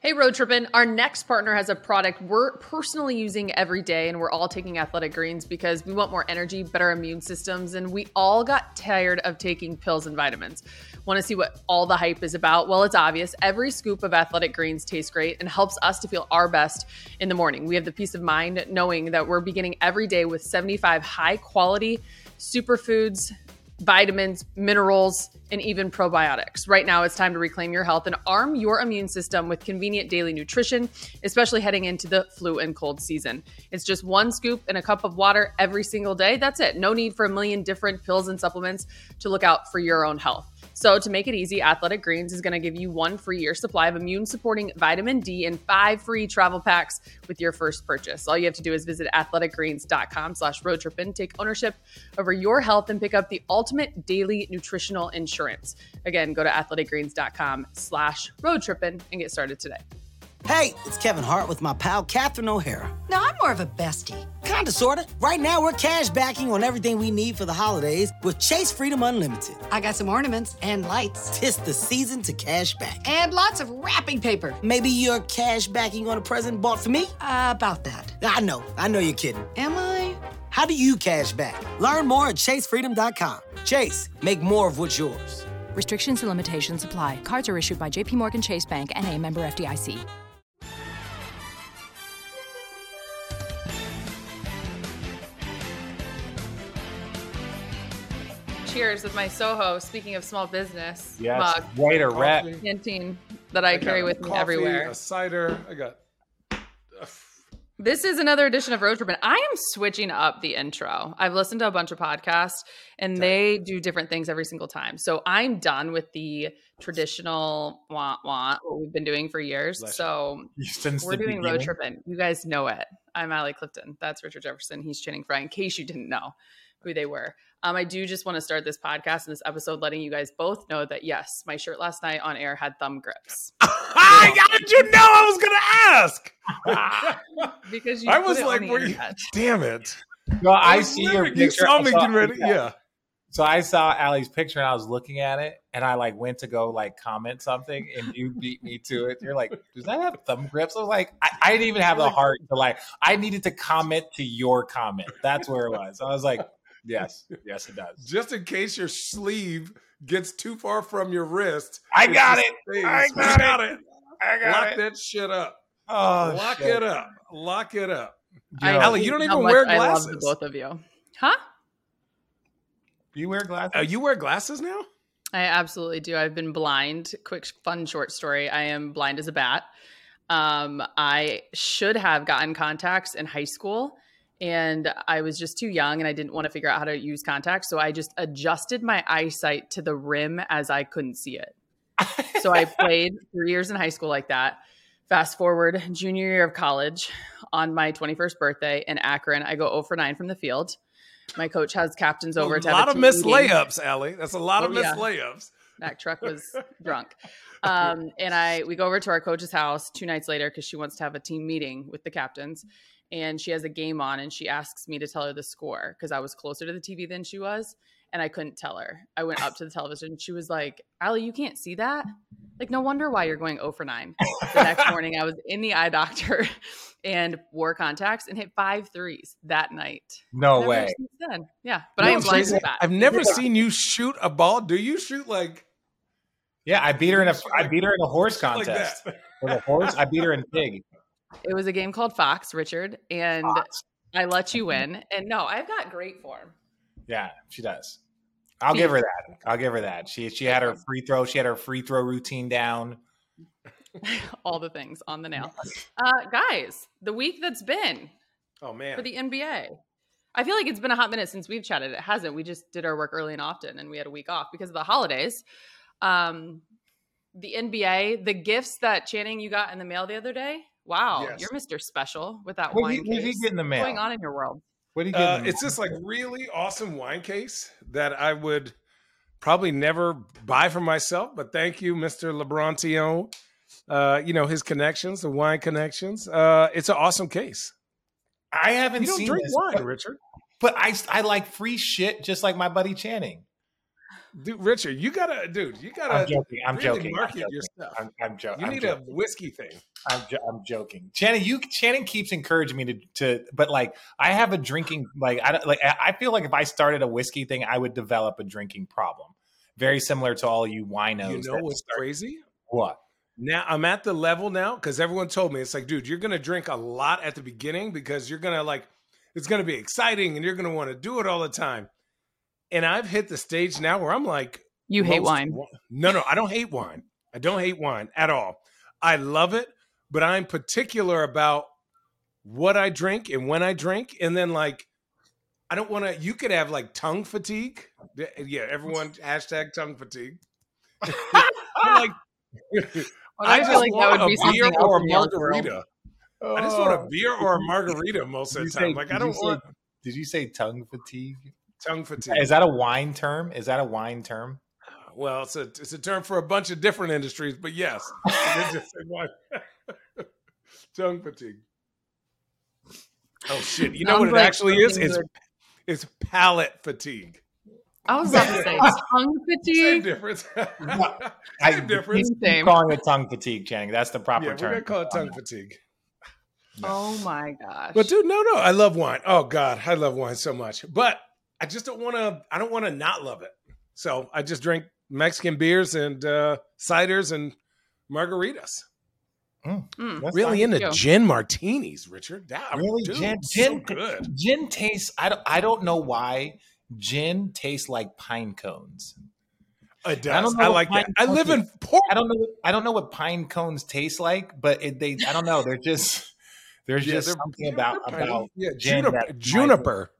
Hey, Road Trippin'. Our next partner has a product we're personally using every day, and we're all taking athletic greens because we want more energy, better immune systems, and we all got tired of taking pills and vitamins. Want to see what all the hype is about? Well, it's obvious. Every scoop of athletic greens tastes great and helps us to feel our best in the morning. We have the peace of mind knowing that we're beginning every day with 75 high quality superfoods vitamins, minerals, and even probiotics. Right now, it's time to reclaim your health and arm your immune system with convenient daily nutrition, especially heading into the flu and cold season. It's just one scoop in a cup of water every single day. That's it. No need for a million different pills and supplements to look out for your own health. So, to make it easy, Athletic Greens is going to give you one free year supply of immune supporting vitamin D and five free travel packs with your first purchase. All you have to do is visit athleticgreens.com slash road and take ownership over your health and pick up the ultimate daily nutritional insurance. Again, go to athleticgreens.com slash road and get started today. Hey, it's Kevin Hart with my pal Catherine O'Hara. No, I'm more of a bestie. Kinda, sorta. Right now, we're cash backing on everything we need for the holidays with Chase Freedom Unlimited. I got some ornaments and lights. Tis the season to cash back. And lots of wrapping paper. Maybe you're cash backing on a present bought for me? Uh, about that. I know. I know you're kidding. Am I? How do you cash back? Learn more at chasefreedom.com. Chase, make more of what's yours. Restrictions and limitations apply. Cards are issued by JPMorgan Chase Bank and a member FDIC. Cheers with my Soho. Speaking of small business, Yes, mug, right or rat. canteen that I, I got carry a with me coffee, everywhere. A cider. I got. This is another edition of Road Trip, and I am switching up the intro. I've listened to a bunch of podcasts, and they do different things every single time. So I'm done with the traditional want want what we've been doing for years. Bless you. so Since we're the doing Road beginning. Tripping. You guys know it. I'm Allie Clifton. That's Richard Jefferson. He's Channing Frye. In case you didn't know who they were, um, I do just want to start this podcast and this episode letting you guys both know that yes, my shirt last night on air had thumb grips I How did you know I was going to ask? because you I was it on like, were you? Damn it! No, I was see your picture. You saw me getting ready. Yeah. So I saw Allie's picture and I was looking at it and I like went to go like comment something and you beat me to it. You're like, does that have thumb grips? I was like, I, I didn't even have the heart to like, I needed to comment to your comment. That's where it was. I was like, yes, yes, it does. Just in case your sleeve gets too far from your wrist. I got it. stays. I You got it. it. I got Lock it. that shit up. Oh, Lock shit. it up. Lock it up. I Yo, Allie, you don't even much wear I love glasses. both of you, huh? you wear glasses? Uh, you wear glasses now? I absolutely do. I've been blind. Quick, fun, short story. I am blind as a bat. Um, I should have gotten contacts in high school, and I was just too young, and I didn't want to figure out how to use contacts. So I just adjusted my eyesight to the rim as I couldn't see it. So I played three years in high school like that. Fast forward, junior year of college, on my 21st birthday in Akron, I go 0 for 9 from the field. My coach has captains over a to have lot a of missed meeting. layups, Allie. That's a lot of Oh, missed yeah. layups. That truck was drunk. Um, and I we go over to our coach's house two nights later because she wants to have a team meeting with the captains. And she has a game on and she asks me to tell her the score because I was closer to the TV than she was. And I couldn't tell her. I went up to the television. And she was like, Allie, you can't see that? Like, no wonder why you're going 0 for 9. The next morning, I was in the eye doctor and wore contacts and hit five threes that night. no Never way. then. Yeah. But I am blind she's- as bat. I've never seen you shoot a ball. Do you shoot like Yeah, I beat her in a I beat her in a horse contest. that? Was it horse? I beat her in pig. It was a game called Fox, Richard, and Fox. I let you win. And no, I've got great form. Yeah, she does. I'll give her that. I'll give her that. She she had her free throw. She had her free throw routine down. All the things on the nail. Uh, guys, the week that's been Oh man. for the NBA. I feel like it's been a hot minute since we've chatted. It hasn't. We just did our work early and often, and we had a week off because of the holidays. Um, the NBA, the gifts that Channing you got in the mail the other day. Wow, Yes. you're Mr. Special with that What wine. did you, what did you case. get in the What's going on in your world? What did you get? Uh, in the it's mail? this like really awesome wine case that I would probably never buy for myself, but thank you, Mr. Lebrontion. Uh, you know his connections, the wine connections. Uh, it's an awesome case. I haven't You don't seen drink this, wine, but, Richard. but I I like free shit just like my buddy Channing. Dude, Richard, you gotta, dude, you gotta. I'm joking. I'm really joking. I'm Market joking. your stuff. I'm, I'm, jo- you need joking. a whiskey thing. I'm, jo- I'm joking. Channing, you Channing keeps encouraging me to, to, but like I have a drinking like I don't like I I feel like if I started a whiskey thing, I would develop a drinking problem. Very similar to all you winos. You know what's start- crazy? What? Now I'm at the level now because everyone told me it's like, dude, you're gonna drink a lot at the beginning because you're gonna like, it's gonna be exciting and you're gonna want to do it all the time. And I've hit the stage now where I'm like, You hate most wine. wi- No, no, I don't hate wine. I don't hate wine at all. I love it, but I'm particular about what I drink and when I drink. And then like, I don't want to. You could have like tongue fatigue. Yeah, everyone hashtag tongue fatigue. I'm like, I, feel like that want would be a something beer else or a in the other world. margarita. I just want a oh. beer or a margarita most of the time. say- Like I don't you say- want Did you say tongue fatigue? Tongue fatigue. Is that a wine term? Is that a wine term? Well, it's a it's a term for a bunch of different industries, but yes, It just said one. tongue fatigue. Oh shit! You know Sounds what it actually is? It's it's palate fatigue. I was about to say tongue Same fatigue. difference. I Same difference. keep Same. calling it tongue fatigue, Channing. That's the proper Yeah, we're term. gonna call it tongue fatigue. Oh my gosh. But dude, no, no, I love wine. Oh God, I love wine so much. But I just don't want to. I don't want to not love it. So I just drink Mexican beers and uh, ciders and margaritas. Mm. That's really into Yo. gin martinis, Richard. That, Really, dude, gin, so gin, good. gin tastes. I don't. I don't know why gin tastes like pine cones. It does. I I, don't know I like that. I live in Port. I don't know. I don't know what pine cones taste like, but it, they. I don't know. They're just. There's Yeah, just they're- something they're about about yeah, gin juniper. that juniper.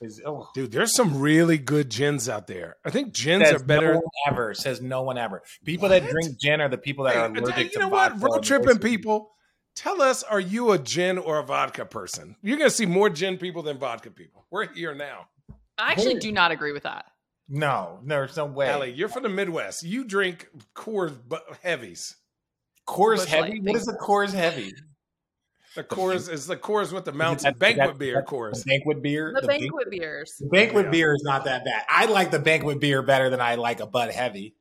Is. Oh, Dude, there's some really good gins out there. I think gins says are better. No one ever says no one ever. People that drink gin are the people that Hey, are allergic you to know what? Road tripping people. Tell us, are you a gin or a vodka person? You're gonna see more gin people than vodka people. We're here now. I actually do not agree with that. No, there's no way. Allie, you're from the Midwest. You drink Coors heavies. Coors Busch heavy. Light. What is a Coors heavy? The Coors is the Coors with the Is mountain that- banquet that- beer. that- Coors. banquet beer. The, bank- banquet beers. the banquet Yeah. beer is not that bad. I like the banquet beer better than I like a Bud Heavy.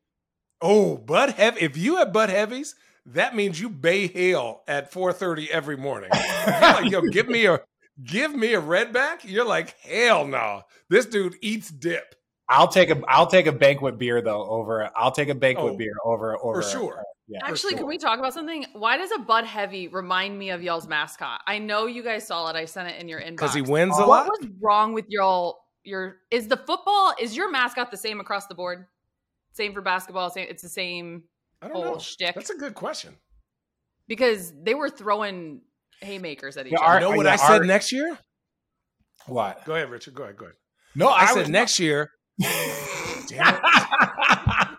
Oh, Bud Heavy. If you have Bud Heavies, that means you bay hail at 4:30 every morning. You're like, yo, give me a give me a redback. You're like, hell no. This dude eats dip I'll take a I'll take a banquet beer though over I'll take a banquet Oh, beer over over for sure. Uh, yeah. Actually, sure. can we talk about something? Why does a Bud Heavy remind me of y'all's mascot? I know you guys saw it. I sent it in your inbox. because he wins a lot. What lot. was wrong with y'all? Your is the football is your mascot the same across the board? Same for basketball. Same. It's the same I don't know. shtick. That's a good question. because they were throwing haymakers at each Yeah, other. our- You know uh, what yeah, I said our- next year? What? Go ahead, Richard. Go ahead. Go ahead. No, I, I, said was next year. Damn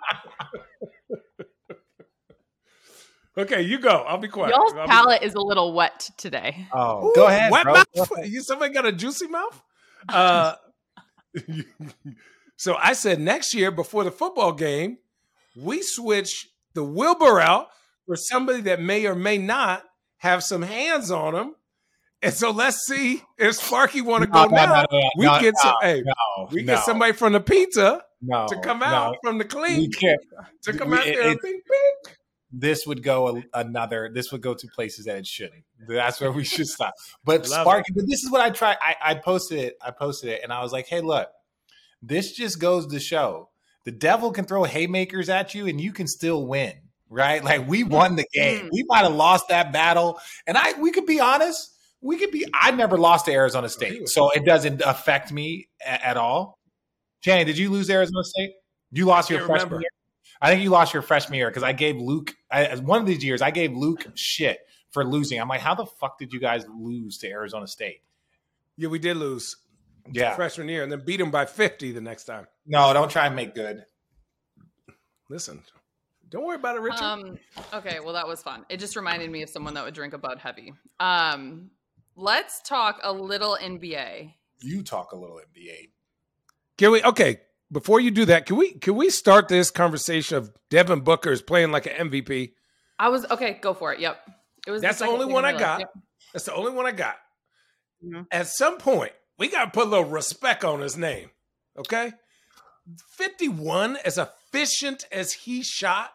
Okay, you go. I'll be quiet. Y'all's I'll be palate is a little wet today. oh, Ooh, go ahead. Wet bro. mouth? You somebody got a juicy mouth? Uh, so I said next year before the football game, we switch the Wilbur out for somebody that may or may not have some hands on him. And so let's see if Sparky want to go No, no, now. no, no, we no, get some. no, hey, no, we no, get somebody from the pizza no, to come out no. from the clean to come we- out there it- and think big. This would go a, another. This would go to places that it shouldn't. That's where we should stop. But Sparky, but this is what I tried. I, I posted it. I posted it, and I was like, "Hey, look, this just goes to show the devil can throw haymakers at you, and you can still win. right? Like we won the game. Mm. We might have lost that battle. And I we could be honest, we could be I never lost to Arizona State. So it doesn't affect me a- at all. Channing, did you lose Arizona State? You lost your freshman remember. year? I think you lost your freshman year because I gave Luke I, one of these years. I gave Luke shit for losing. I'm like, how the fuck did you guys lose to Arizona State? Yeah, we did lose Yeah, freshman year and then beat them by 50 the next time. no, don't try and make good. Listen, don't worry about it, Richard. Um, okay, well that was fun. It just reminded me of someone that would drink a Bud Heavy. Um, let's talk a little NBA. You talk a little NBA. Can we? Okay, before you do that, can we can we start this conversation of Devin Booker is playing like an MVP? I was okay. Go for it. Yep. It was. That's the second only one on I my got. list. That's the only one I got. Mhm. At some point, we got to put a little respect on his name. Okay, fifty-one, as efficient as he shot,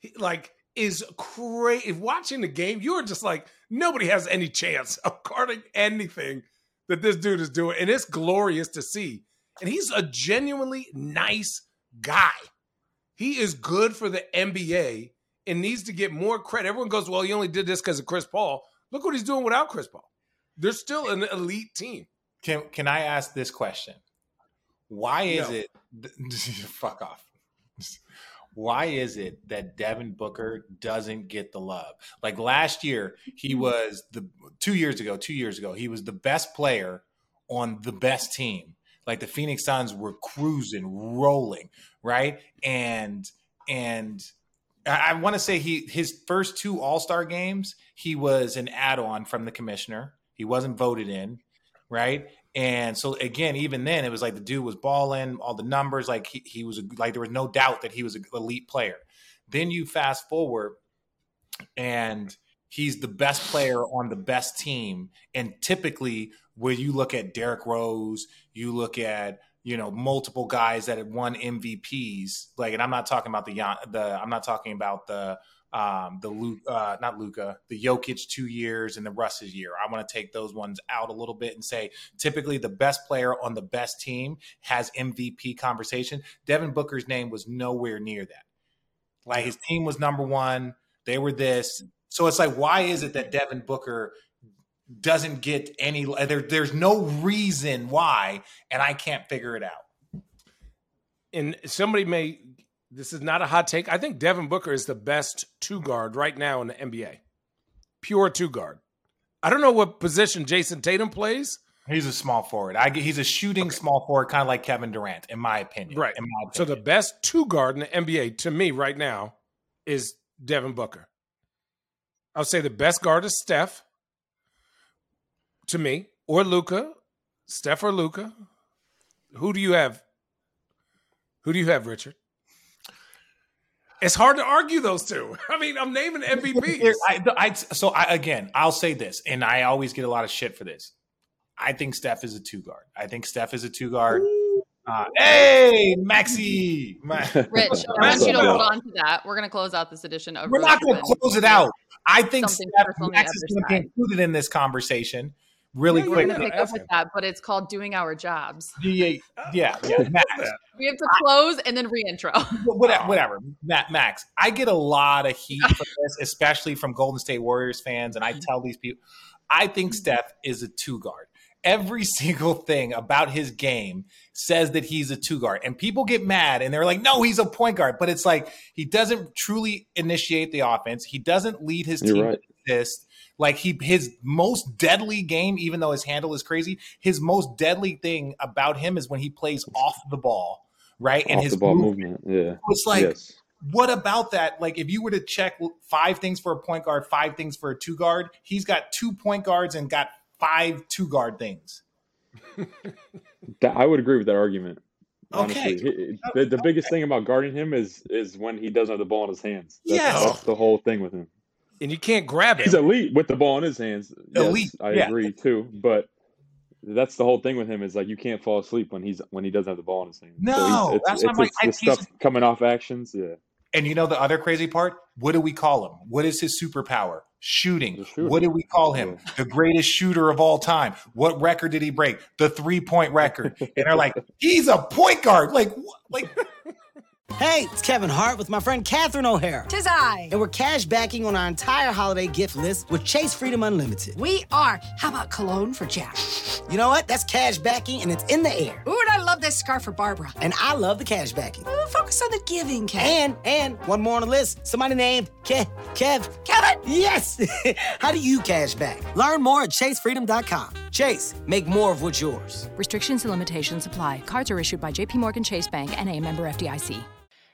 he, like is crazy. Watching the game, you were just like nobody has any chance of guarding anything that this dude is doing, and it's glorious to see. And he's a genuinely nice guy. He is good for the NBA and needs to get more credit. Everyone goes, well, he only did this because of Chris Paul. Look what he's doing without Chris Paul. They're still an elite team. Can can I ask this question? Why is No. it fuck off? Why is it that Devin Booker doesn't get the love? Like last year, he mm-hmm. was the two years ago, two years ago, he was the best player on the best team. Like the Phoenix Suns were cruising, rolling, right? And and I, I want to say he his first two All Star games, he was an add on from the commissioner. He wasn't voted in, right? And so again, even then, it was like the dude was balling, all the numbers, like he, he was like there was no doubt that he was an elite player. Then you fast forward, and he's the best player on the best team. And typically, when you look at Derrick Rose, you look at you know multiple guys that had won MVPs. Like, and I'm not talking about the the I'm not talking about the um the Luke uh not Luka the Jokic two years and the Russ's year. I want to take those ones out a little bit and say typically the best player on the best team has MVP conversation. Devin Booker's name was nowhere near that. Like his team was number one. They were this. So it's like, why is it that Devin Booker doesn't get any? There, there's no reason why, and I can't figure it out. And somebody may, this is not a hot take. I think Devin Booker is the best two guard right now in the NBA. Pure two guard. I don't know what position Jayson Tatum plays. He's a small forward. I, he's a shooting small forward, kind of like Kevin Durant, in my opinion. Right. My So the best two guard in the NBA to me right now is Devin Booker. I'll say the best guard is Steph to me, or Luka. Steph or Luka. Who do you have? Who do you have, Richard? It's hard to argue those two. I mean, I'm naming Here, MVPs. I, I, so I, again, I'll say this, and I always get a lot of shit for this. I think Steph is a two guard. I think Steph is a two guard. Uh, hey, Maxi, Ma- Rich, I want you to hold on to that. We're going to close out this edition of. we're Road not going to close it out. I think Something Steph personal Max is going to be included in this conversation really Yeah, We're quick. going to pick up with that, but it's called doing our jobs. Oh, yeah, yeah, yeah. Max, We have to close and then reintro. whatever, whatever. Matt, Max, I get a lot of heat for this, especially from Golden State Warriors fans, and I tell these people, I think mm-hmm. Steph is a two guard. Every single thing about his game says that he's a two guard, and people get mad and they're like, "No, he's a point guard." But it's like he doesn't truly initiate the offense. He doesn't lead his You're team right. assist. Like he, his most deadly game, even though his handle is crazy, his most deadly thing about him is when he plays off the ball, right? Off the ball movement. Yeah. It's like, yes. what about that? Like, if you were to check five things for a point guard, five things for a two guard, he's got two point guards and got five two guard things. I would agree with that argument. Okay. Honestly, He- the, the biggest thing about guarding him is is when he doesn't have the ball in his hands. That's, Yes. that's the whole thing with him. and you can't grab it. He's elite with the ball in his hands. Yes, Elite, I yeah. agree too. But that's the whole thing with him is like you can't fall asleep when he's when he doesn't have the ball in his hands. No, he's, it's, that's why it's, I'm like, it's the stuff coming off actions. Yeah, And you know the other crazy part? What do we call him? What is his superpower? Shooting. He's a shooter. What do we call him? The greatest shooter of all time. What record did he break? The three point record. And they're like, he's a point guard. Like, like Hey, it's Kevin Hart with my friend Catherine O'Hara. Tis I. And we're cash backing on our entire holiday gift list with Chase Freedom Unlimited. We are. How about cologne for Jack? You know what? That's cash backing and it's in the air. Ooh, and I love this scarf for Barbara. And I love the cash backing. Ooh, focus on the giving, Kev. And, and one more on the list. Somebody named Ke- Kev. Kevin! Yes! How do you cash back? Learn more at chasefreedom.com. Chase, make more of what's yours. Restrictions and limitations apply. Cards are issued by JPMorgan Chase Bank and a member FDIC.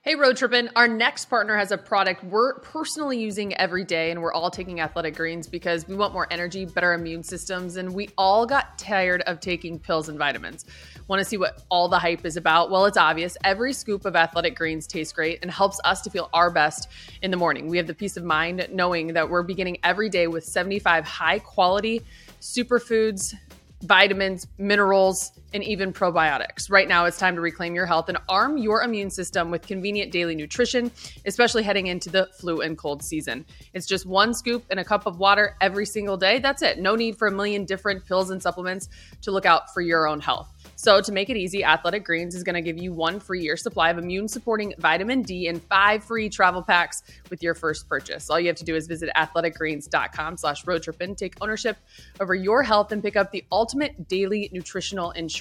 Hey, Road Trippin', our next partner has a product we're personally using every day, and we're all taking athletic greens because we want more energy, better immune systems, and we all got tired of taking pills and vitamins. Want to see what all the hype is about? Well, it's obvious. Every scoop of athletic greens tastes great and helps us to feel our best in the morning. We have the peace of mind knowing that we're beginning every day with 75 high quality superfoods, vitamins, minerals, and even probiotics. Right now, it's time to reclaim your health and arm your immune system with convenient daily nutrition, especially heading into the flu and cold season. It's just one scoop in a cup of water every single day. That's it. No need for a million different pills and supplements to look out for your own health. So, to make it easy, Athletic Greens is going to give you one free year supply of immune supporting vitamin D and five free travel packs with your first purchase. All you have to do is visit athleticgreens.com slash roadtrippin, take ownership over your health, and pick up the ultimate daily nutritional insurance.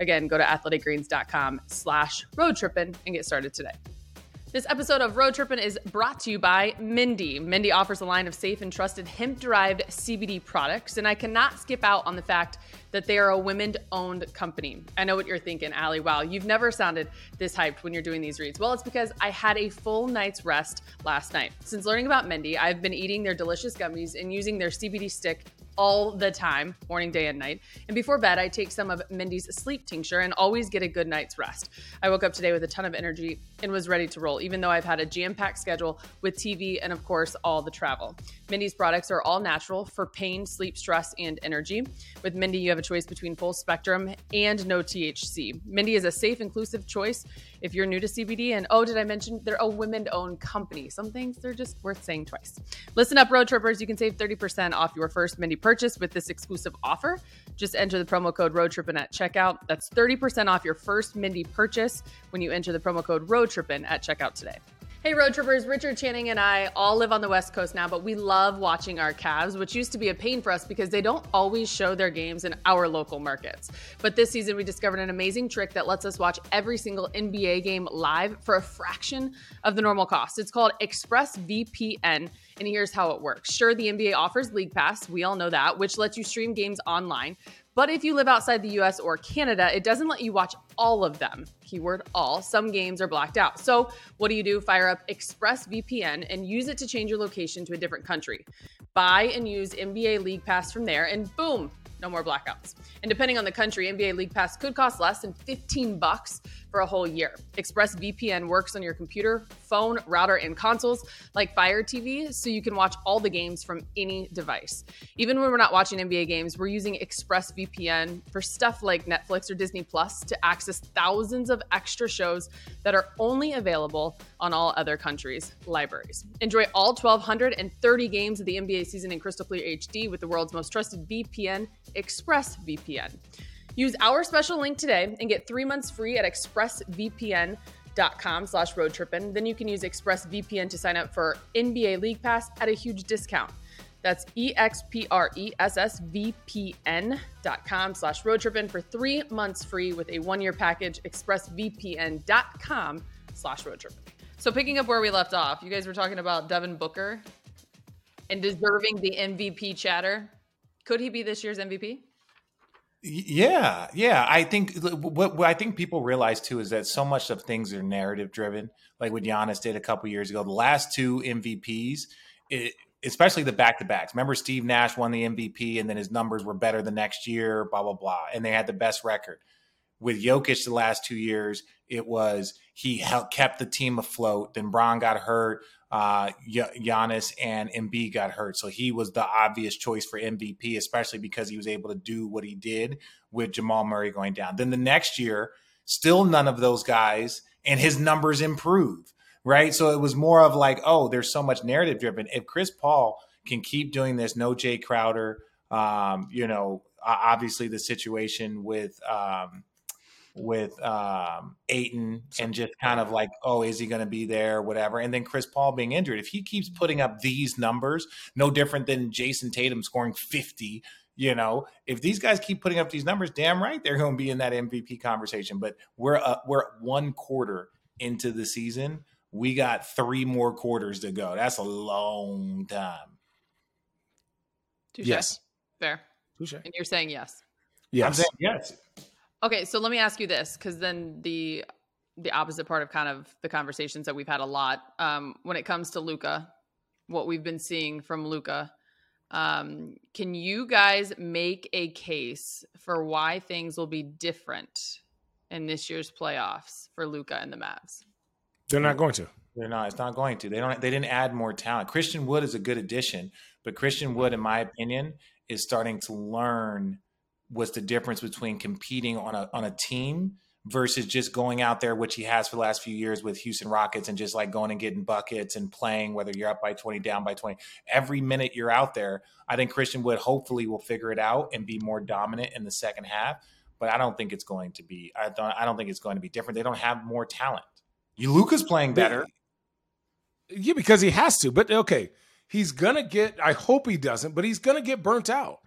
Again, go to athleticgreens.com slash roadtrippin and get started today. This episode of Road Trippin' is brought to you by Mindy. Mindy offers a line of safe and trusted hemp derived CBD products, and I cannot skip out on the fact that they are a women owned company. I know what you're thinking, Allie. Wow, you've never sounded this hyped when you're doing these reads. Well, it's because I had a full night's rest last night. Since learning about Mindy, I've been eating their delicious gummies and using their CBD stick all the time, morning, day, and night. And before bed, I take some of Mindy's sleep tincture and always get a good night's rest. I woke up today with a ton of energy and was ready to roll, even though I've had a jam packed schedule with TV and, of course, all the travel. Mindy's products are all natural for pain, sleep, stress, and energy. With Mindy, you have a choice between full spectrum and no THC. Mindy is a safe, inclusive choice if you're new to CBD. And oh, did I mention they're a women owned company? Some things they're just worth saying twice. Listen up, road trippers. You can save 30% off your first Mindy purchase with this exclusive offer. Just enter the promo code ROADTRIPPIN at checkout. That's 30% off your first Mindy purchase when you enter the promo code ROADTRIPPIN at checkout today. Hey, road trippers, Richard Channing and I all live on the West Coast now, but we love watching our Cavs, which used to be a pain for us because they don't always show their games in our local markets. But this season, we discovered an amazing trick that lets us watch every single NBA game live for a fraction of the normal cost. It's called ExpressVPN. And here's how it works. Sure, the NBA offers League Pass, we all know that, which lets you stream games online. But if you live outside the US or Canada, it doesn't let you watch all of them. Keyword all. Some games are blacked out. So, what do you do? Fire up ExpressVPN and use it to change your location to a different country. Buy and use NBA League Pass from there, and boom, no more blackouts. And depending on the country, NBA League Pass could cost less than 15 bucks for a whole year. ExpressVPN works on your computer, phone, router, and consoles like Fire TV, so you can watch all the games from any device. Even when we're not watching NBA games, we're using ExpressVPN for stuff like Netflix or Disney Plus to access thousands of extra shows that are only available on all other countries' libraries. Enjoy all 1,230 games of the NBA season in crystal clear HD with the world's most trusted VPN, ExpressVPN. Use our special link today and get three months free at expressvpn.com slash roadtrippin. Then you can use ExpressVPN to sign up for NBA League Pass at a huge discount. That's E-X-P-R-E-S-S-V-P-N dot com slash roadtrippin for three months free with a one-year package, expressvpn.com slash roadtrippin. So picking up where we left off, you guys were talking about Devin Booker and deserving the MVP chatter. Could he be this year's MVP? Yeah, yeah. I think what, what I think people realize too is that so much of things are narrative driven. Like what Giannis did a couple years ago, the last two MVPs, it, especially the back to backs. Remember, Steve Nash won the MVP, and then his numbers were better the next year. Blah blah blah, and they had the best record. With Jokic, the last two years, it was he helped, kept the team afloat. Then Bron got hurt uh, Giannis and Embiid got hurt. So he was the obvious choice for MVP, especially because he was able to do what he did with Jamal Murray going down. Then the next year, still none of those guys, and his numbers improve, right? So it was more of like, oh, there's so much narrative driven. If Chris Paul can keep doing this, no Jae Crowder, um, you know, obviously the situation with um, with um, Ayton and just kind of like, oh, is he going to be there, whatever. And then Chris Paul being injured. If he keeps putting up these numbers, no different than Jayson Tatum scoring 50, you know, if these guys keep putting up these numbers, damn right they're going to be in that MVP conversation. But we're uh, we're one quarter into the season. We got three more quarters to go. That's a long time. Touche. Yes. Fair. Touche. And you're saying yes. I'm Yes. saying yes. Okay, so let me ask you this, because then the the opposite part of kind of the conversations that we've had a lot um, when it comes to Luka, what we've been seeing from Luka. Um, can you guys make a case for why things will be different in this year's playoffs for Luka and the Mavs? They're not going to. They're not. It's not going to. They don't. They didn't add more talent. Christian Wood is a good addition, but Christian Wood, in my opinion, is starting to learn what's the difference between competing on a on a team versus just going out there, which he has for the last few years with Houston Rockets, and just like going and getting buckets and playing, whether you're up by twenty, down by twenty. Every minute you're out there, I think Christian Wood hopefully will figure it out and be more dominant in the second half. But I don't think it's going to be. I don't. I don't think it's going to be different. They don't have more talent. You Luka's playing better. Yeah, because he has to. But okay, he's gonna get. I hope he doesn't, but he's gonna get burnt out.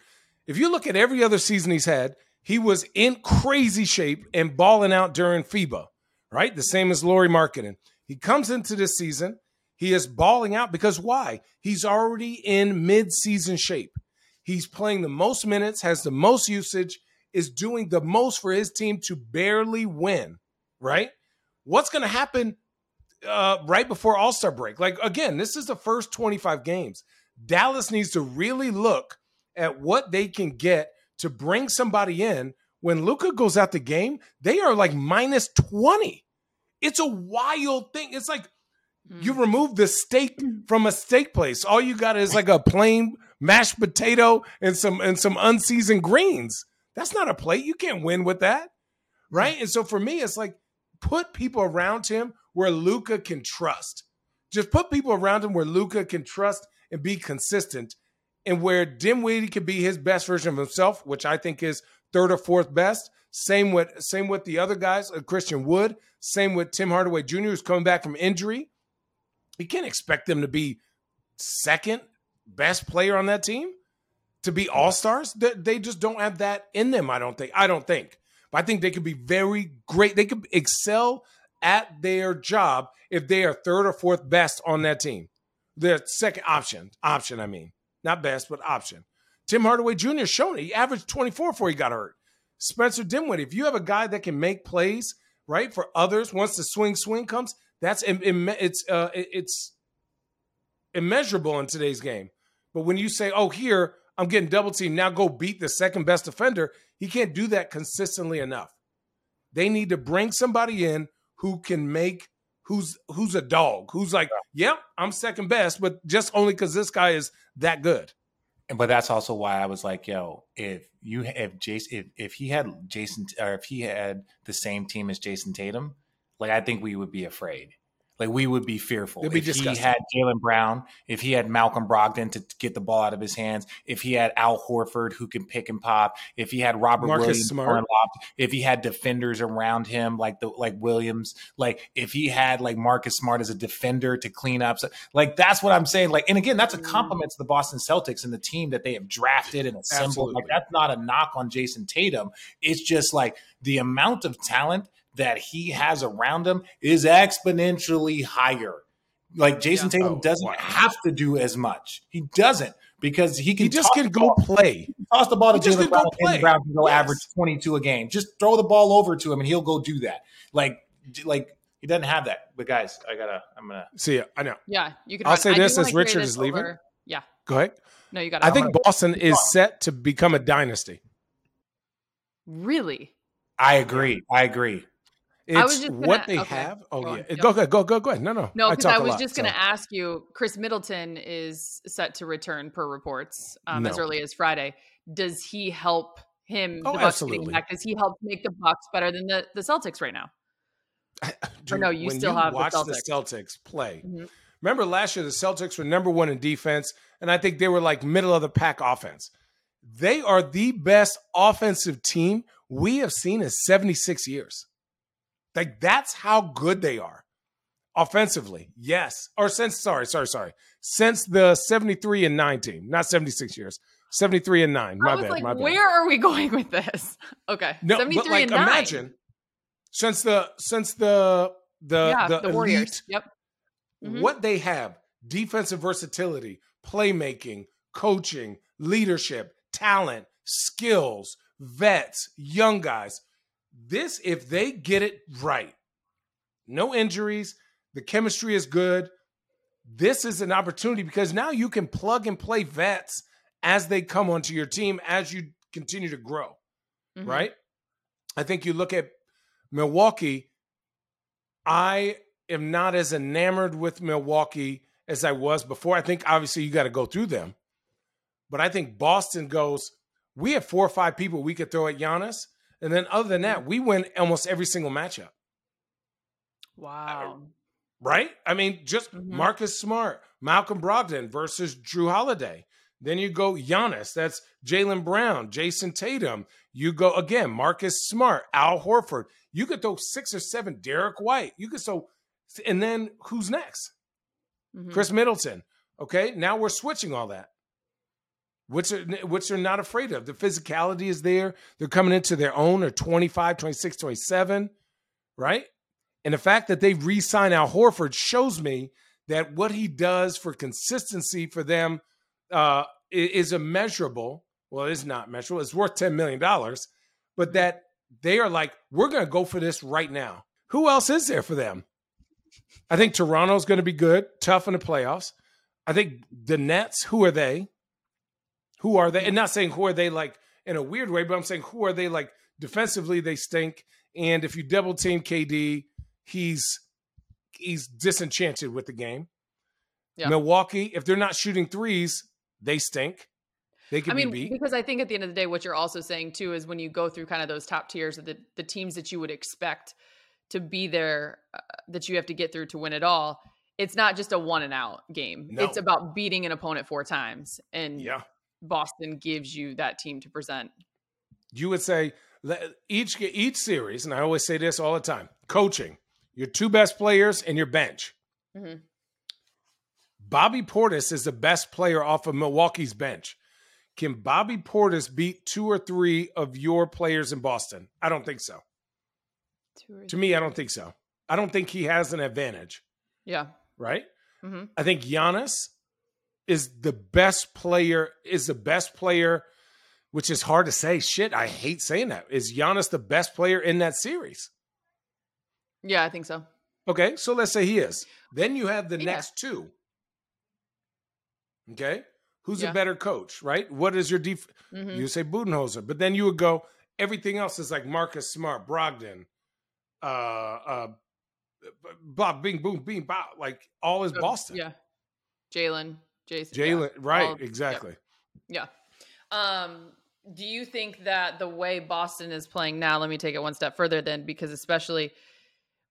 If you look at every other season he's had, he was in crazy shape and balling out during FIBA, right? The same as Lauri Markkanen. He comes into this season, he is balling out because why? He's already in mid-season shape. He's playing the most minutes, has the most usage, is doing the most for his team to barely win, right? What's going to happen uh, right before All Star break? Like, again, this is the first 25 games. Dallas needs to really look at what they can get to bring somebody in. When Luka goes out the game, they are like minus 20. It's a wild thing. It's like you hmm. remove the steak from a steak place. All you got is like a plain mashed potato and some and some unseasoned greens. That's not a plate. You can't win with that. Right? And so for me, it's like put people around him where Luka can trust. Just put people around him where Luka can trust and be consistent, and where Dinwiddie could be his best version of himself, which I think is third or fourth best. Same with same with the other guys, uh, Christian Wood. Same with Tim Hardaway Jr., who's coming back from injury. You can't expect them to be second best player on that team to be all stars. They, they just don't have that in them. I don't think. I don't think. But I think they could be very great. They could excel at their job if they are third or fourth best on that team. Their second option, option. I mean, not best, but option. Tim Hardaway Jr. shown it. He averaged 24 before he got hurt. Spencer Dinwiddie. If you have a guy that can make plays right for others, once the swing swing comes, that's it's uh, it's immeasurable in today's game. But when you say, "Oh, here I'm getting double teamed," now go beat the second best defender. He can't do that consistently enough. They need to bring somebody in who can make who's who's a dog, who's like, "Yep, I'm second best," but just only because this guy is that good. But that's also why I was like, yo, if you if Jayson if, if he had Jayson or if he had the same team as Jayson Tatum, like I think we would be afraid. Like we would be fearful. It'd be if he had Jaylen Brown, if he had Malcolm Brogdon to get the ball out of his hands, if he had Al Horford who can pick and pop, if he had Robert Marcus Williams Smart. if he had defenders around him like the like Williams, like if he had like Marcus Smart as a defender to clean up, so, like that's what I'm saying. Like, and again, that's a mm. compliment to the Boston Celtics and the team that they have drafted and assembled. Absolutely. Like that's not a knock on Jayson Tatum. It's just like the amount of talent that he has around him is exponentially higher. Like Jayson Yeah. Tatum Oh, doesn't wow. have to do as much. He doesn't because he can He just toss can go ball- play. toss the ball to He just Jaylen Brown. go and. Brown can go Yes. average twenty two a game. Just throw the ball over to him and he'll go do that. Like like he doesn't have that. But guys, I gotta. I'm gonna. See, ya. I know. Yeah, you can. I'll run. say I this as Richard this is leaving. over- Yeah, Go ahead. no, you got. I think Boston is set to become a dynasty. really. I agree. I agree. It's I was just gonna- what they okay. have. Oh Go yeah, on. Yep. go go go go ahead. No, no, No, because I, a was lot, just going to so. ask you. Khris Middleton is set to return per reports um, as early as Friday. Does he help him? Oh, the Bucks absolutely. back? Does he help make the Bucks better than the, the Celtics right now? Dude, no, you still you have the watch Celtics. Celtics play. Mhm. Remember last year the Celtics were number one in defense, and I think they were like middle of the pack offense. They are the best offensive team we have seen in 76 years. Like that's how good they are offensively. Yes. Or since, sorry, sorry, sorry. Since the 73 and 9 team, not 76 years, 73 and 9. My bad. like, my bad. where are we going with this? Okay. No, 73 but like and 9. imagine since the since the the yeah, the, the, Warriors. elite, Yep. Mhm. what they have defensive versatility, playmaking, coaching, leadership, talent, skills, vets, young guys. This if they get it right. No injuries, the chemistry is good. This is an opportunity because now you can plug and play vets as they come onto your team as you continue to grow Mhm. right? I think you look at Milwaukee, I am not as enamored with Milwaukee as I was before. I think obviously you got to go through them. But I think Boston goes, we have four or five people we could throw at Giannis. And then other than that, we win almost every single matchup, Wow. right? I mean, just Mhm. Marcus Smart, Malcolm Brogdon versus Jrue Holiday. Then you go Giannis, that's Jaylen Brown, Jayson Tatum. You go again, Marcus Smart, Al Horford. You could throw six or seven, Derrick White. You could so, and then who's next? Mhm. Khris Middleton. Okay, now we're switching all that, which are, which they're not afraid of. The physicality is there. They're coming into their own, or 25, 26, 27, right? And the fact that they re sign Al Horford shows me that what he does for consistency for them uh, is immeasurable. Well, it is not measurable. It's worth $10 million, but that they are like, we're going to go for this right now. Who else is there for them? I think Toronto's going to be good, tough in the playoffs. I think the Nets, who are they? Who are they? And not saying who are they like in a weird way, but I'm saying who are they like defensively they stink. And if you double team KD, he's he's disenchanted with the game. Yeah. Milwaukee, if they're not shooting threes, they stink. They can I mean, be beat. because I think at the end of the day, what you're also saying too is when you go through kind of those top tiers of the, the teams that you would expect to be there, uh, that you have to get through to win it all. It's not just a one and out game. No. It's about beating an opponent four times, and Yeah. Boston gives you that team to present. you would say each each series, and I always say this all the time: coaching, your two best players and your bench. Mhm. Bobby Portis is the best player off of Milwaukee's bench. Can Bobby Portis beat two or three of your players in Boston? I don't think so. To me, I don't think so. I don't think he has an advantage, Yeah. right? hmm I think Giannis is the best player, is the best player, which is hard to say. Shit, I hate saying that. Is Giannis the best player in that series? Yeah, I think so. Okay, so let's say he is. Then you have the Yeah. next two. Okay, who's Yeah. a better coach, right? What is your def? hmm You say Budenholzer, but then you would go. Everything else is like Marcus Smart, Brogdon, uh, uh, Bob, Bing, Boom, Bing, Bob. Like all is Boston. Yeah. Jaylen, Jayson. yeah. Jaylen, right? All- exactly. Yeah. Um, do you think that the way Boston is playing now, let me take it one step further then, because especially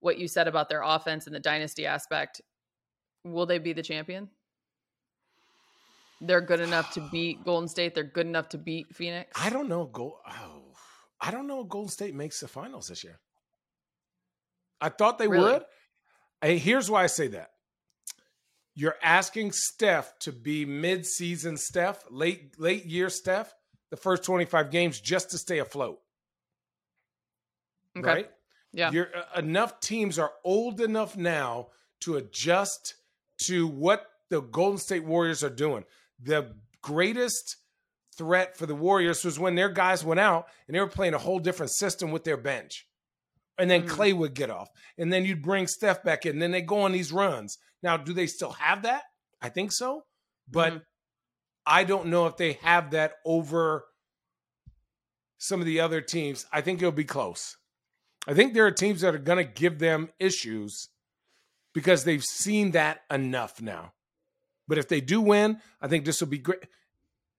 what you said about their offense and the dynasty aspect, will they be the champion? They're good enough to beat Golden State. They're good enough to beat Phoenix. I don't know. Go. Oh, I don't know. if Golden State makes the finals this year. I thought they Really? would. Hey, here's why I say that. You're asking Steph to be mid-season Steph, late late year Steph, the first 25 games just to stay afloat, Okay. right? Yeah. You're uh, enough teams are old enough now to adjust to what the Golden State Warriors are doing. The greatest threat for the Warriors was when their guys went out and they were playing a whole different system with their bench. And then Mhm. Clay would get off. And then you'd bring Steph back in. And then they go on these runs. Now, do they still have that? I think so. But Mhm. I don't know if they have that over some of the other teams. I think it'll be close. I think there are teams that are going to give them issues because they've seen that enough now. But if they do win, I think this will be great.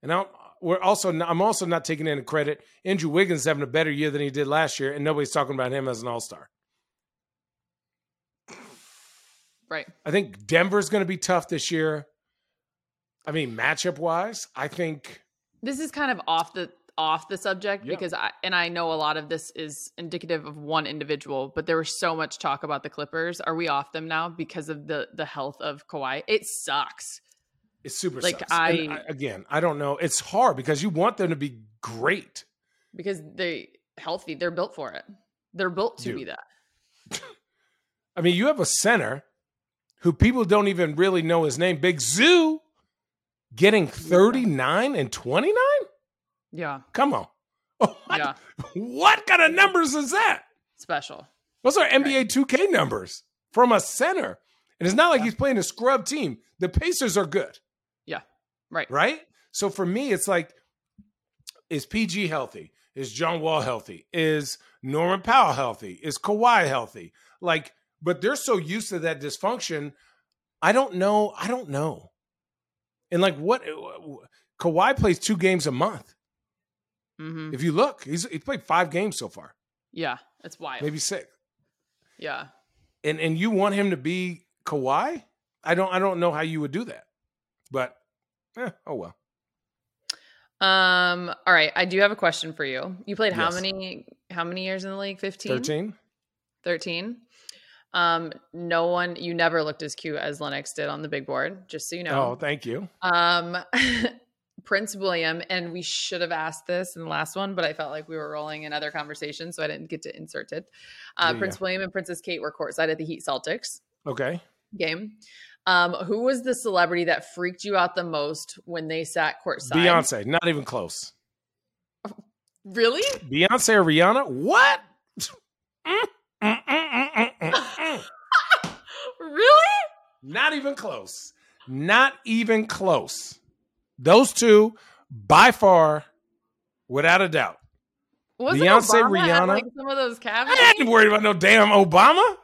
And I'm, we're also not, I'm also not taking any credit. Andrew Wiggins is having a better year than he did last year, and nobody's talking about him as an All Star. Right. I think Denver's going to be tough this year. I mean, matchup wise, I think This is kind of off the off the subject Yeah. because I and I know a lot of this is indicative of one individual, but there was so much talk about the Clippers. Are we off them now because of the the health of Kawhi? It sucks. It's super Like, sucks. And I- again, I don't know. It's hard because you want them to be great. because they healthy. They're built for it. They're built to Dude. be that. I mean, you have a center who people don't even really know his name, Big Zoo, getting 39 and 29? Yeah, Come on. What? yeah, what kind of numbers is that? special. Those are NBA 2K numbers from a center. And it's not like he's playing a scrub team. The Pacers are good, Yeah, right. right? So for me, it's like, is PG healthy? Is John Wall healthy? Is Norman Powell healthy? Is Kawhi healthy? Like, but they're so used to that dysfunction. I don't know. I don't know. And like, what? Kawhi plays two games a month. hmm If you look, he's he played five games so far, Yeah, it's wild. maybe six. Yeah, and and you want him to be Kawhi? I don't I don't know how you would do that. But eh, oh well. Um. All right. I do have a question for you. You played how Yes. many? How many years in the league? 15? 13? 13. Um. No one. You never looked as cute as Lennox did on the big board. Just so you know. Oh, thank you. Um. Prince William, and we should have asked this in the last one, but I felt like we were rolling in other conversations, so I didn't get to insert it. Uh, Yeah, Prince. William and Princess Kate were courtside at the Heat Celtics Okay. game. Um, who was the celebrity that freaked you out the most when they sat courtside? Beyonce, not even close. Really? Beyonce or Rihanna? What? Really? Not even close. Not even close. Those two, by far, without a doubt. Wasn't Beyonce, Obama Rihanna? like some of those I cavities? ain't worried about no damn Obama.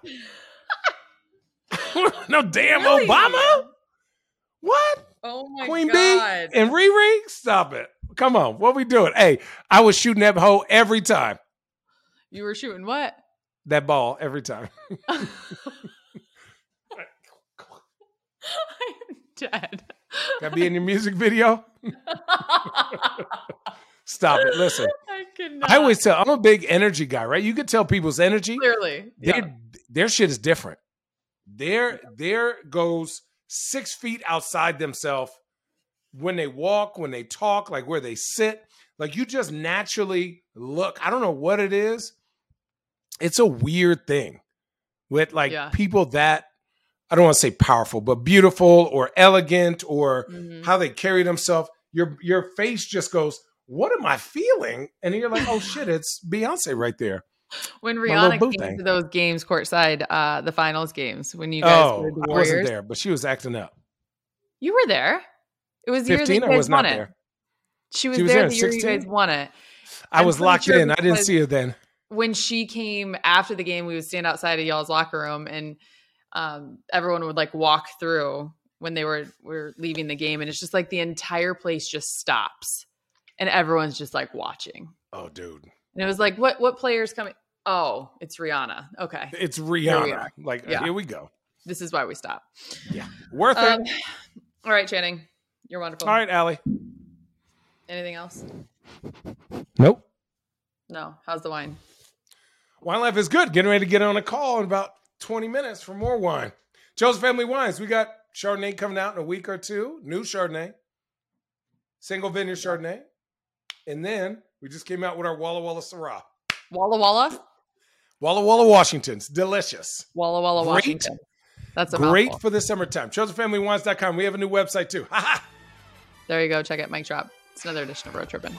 no damn Really? Obama. What? Oh my Queen god! Bey and Riri? Stop it. Come on. What we doing? Hey, I was shooting that hoe every time. you were shooting what? That ball every time. I'm dead. That be in your music video? Stop it. Listen. I. I always tell I'm a big energy guy, right? You could tell people's energy. clearly. Their Yeah. their shit is different. Their there goes six feet outside themselves when they walk, when they talk, like where they sit. Like you just naturally look. I don't know what it is. It's a weird thing with like Yeah. people that I don't want to say powerful, but beautiful or elegant or Mhm. how they carry themselves. Your your face just goes, "What am I feeling?" And you're like, "Oh shit, it's Beyonce right there." When Rihanna came thing. to those games courtside, uh, the finals games, when you guys Oh, were the I wasn't there, but she was acting up. you were there. It was the year that 15, you I was not there. She was, She was there there the year you 16? guys won it. I I'm was locked sure in. I didn't see her then. When she came after the game, we would stand outside of y'all's locker room and um, everyone would like walk through when they were were leaving the game, and it's just like the entire place just stops, and everyone's just like watching. Oh, dude, And it was like, what what players coming? Oh, it's Rihanna. Okay, it's Rihanna. are. Like Yeah. here we go. this is why we stop. Yeah, worth Um, it. all right, Channing, you're wonderful. All right, Allie. Anything else? Nope. No. How's the wine? Wine Life is good. Getting ready to get on a call in about 20 minutes for more wine. Chosen Family Wines. We got Chardonnay coming out in a week or two. New Chardonnay. Single vineyard Chardonnay. And then we just came out with our Walla Walla Syrah. Walla Walla, Walla Walla, Washington's. Delicious. Walla Walla, Great. Washington. That's a Great mouthful. for the summertime. ChosenFamilyWines.com. We have a new website too. Ha ha. There you go. Check out Mike Drop. It's another edition of Road Trippin'.